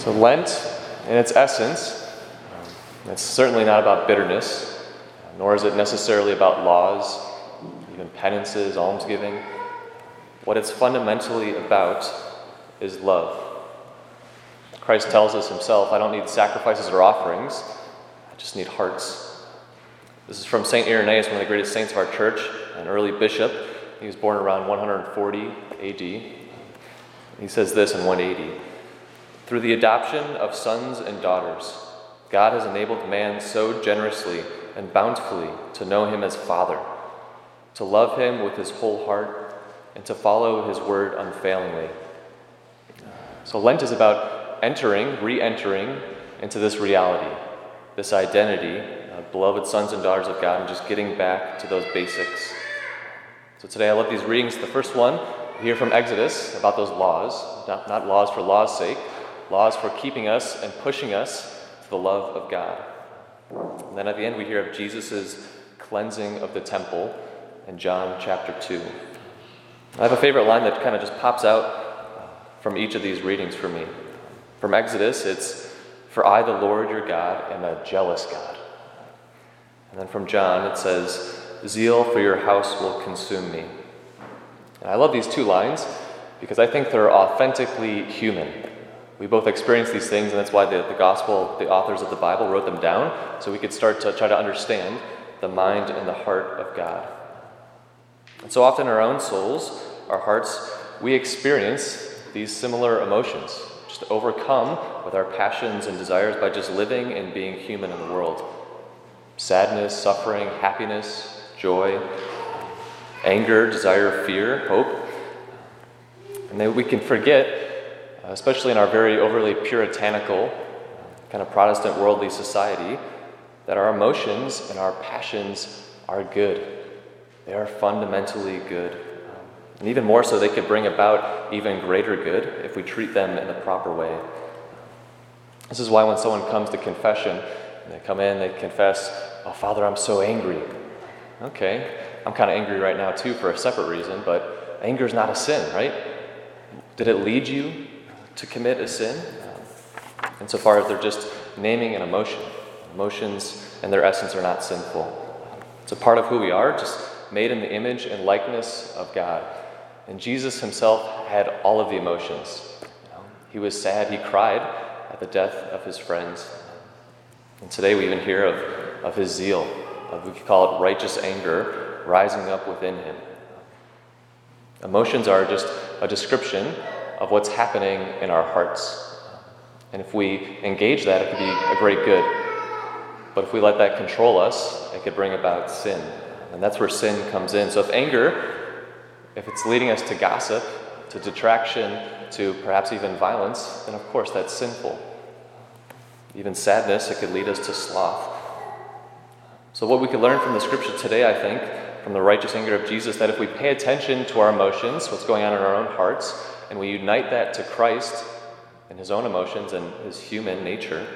So, Lent, in its essence, it's certainly not about bitterness, nor is it necessarily about laws, even penances, almsgiving. What it's fundamentally about is love. Christ tells us himself, I don't need sacrifices or offerings, I just need hearts. This is from St. Irenaeus, one of the greatest saints of our church, an early bishop. He was born around 140 AD. He says this in 180 through the adoption of sons and daughters, God has enabled man so generously and bountifully to know him as Father, to love him with his whole heart, and to follow his word unfailingly. So, Lent is about entering, re entering into this reality, this identity, uh, beloved sons and daughters of God, and just getting back to those basics. So, today I love these readings. The first one, hear from Exodus about those laws, not, not laws for law's sake, laws for keeping us and pushing us to the love of God. And then at the end, we hear of Jesus' cleansing of the temple in John chapter 2. I have a favorite line that kind of just pops out from each of these readings for me. From Exodus, it's, For I, the Lord your God, am a jealous God. And then from John, it says, Zeal for your house will consume me. And I love these two lines because I think they're authentically human. We both experience these things, and that's why the, the gospel, the authors of the Bible, wrote them down, so we could start to try to understand the mind and the heart of God. And so often our own souls, our hearts, we experience these similar emotions, just overcome with our passions and desires by just living and being human in the world. Sadness, suffering, happiness, joy, anger, desire, fear, hope. And then we can forget especially in our very overly puritanical, kind of Protestant worldly society, that our emotions and our passions are good. They are fundamentally good. And even more so, they could bring about even greater good if we treat them in the proper way. This is why when someone comes to confession, they come in, they confess, Oh, Father, I'm so angry. Okay, I'm kind of angry right now too for a separate reason, but anger is not a sin, right? Did it lead you to commit a sin, um, insofar as they're just naming an emotion. Emotions and their essence are not sinful. It's a part of who we are, just made in the image and likeness of God. And Jesus himself had all of the emotions. He was sad, he cried at the death of his friends. And today we even hear of, of his zeal, of we could call it righteous anger rising up within him. Emotions are just a description of what's happening in our hearts. And if we engage that, it could be a great good. But if we let that control us, it could bring about sin. And that's where sin comes in. So if anger, if it's leading us to gossip, to detraction, to perhaps even violence, then of course that's sinful. Even sadness, it could lead us to sloth. So, what we could learn from the scripture today, I think, from the righteous anger of Jesus, that if we pay attention to our emotions, what's going on in our own hearts, and we unite that to Christ and his own emotions and his human nature,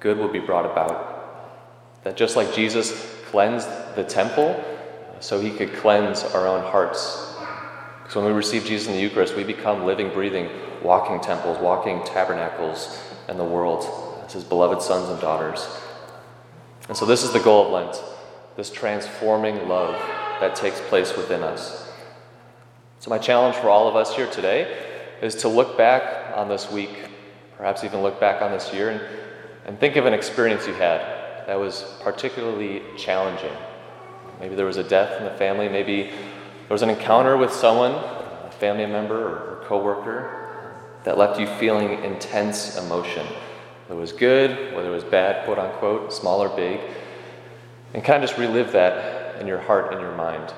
good will be brought about. That just like Jesus cleansed the temple, so he could cleanse our own hearts. Because when we receive Jesus in the Eucharist, we become living, breathing, walking temples, walking tabernacles in the world as his beloved sons and daughters. And so, this is the goal of Lent this transforming love that takes place within us. So, my challenge for all of us here today is to look back on this week, perhaps even look back on this year, and, and think of an experience you had that was particularly challenging. Maybe there was a death in the family, maybe there was an encounter with someone, a family member or coworker, that left you feeling intense emotion. Whether it was good, whether it was bad, quote unquote, small or big, and kind of just relive that in your heart and your mind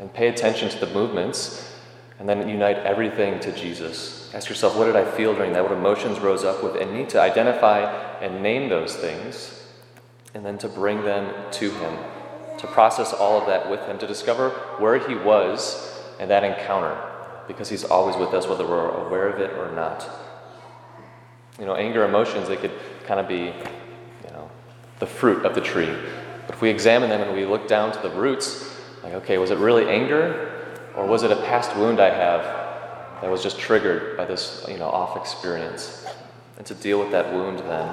and pay attention to the movements and then unite everything to Jesus. Ask yourself, what did I feel during that? What emotions rose up within me? To identify and name those things, and then to bring them to Him, to process all of that with Him, to discover where He was in that encounter, because He's always with us, whether we're aware of it or not. You know, anger emotions, they could kind of be, you know, the fruit of the tree. But if we examine them and we look down to the roots, like, okay, was it really anger? Or was it a past wound I have that was just triggered by this, you know, off experience? and to deal with that wound then.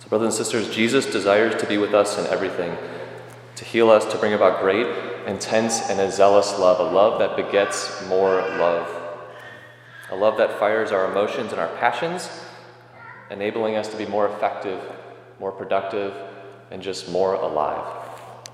So, brothers and sisters, Jesus desires to be with us in everything, to heal us, to bring about great, intense, and a zealous love, a love that begets more love, a love that fires our emotions and our passions, enabling us to be more effective, more productive, and just more alive.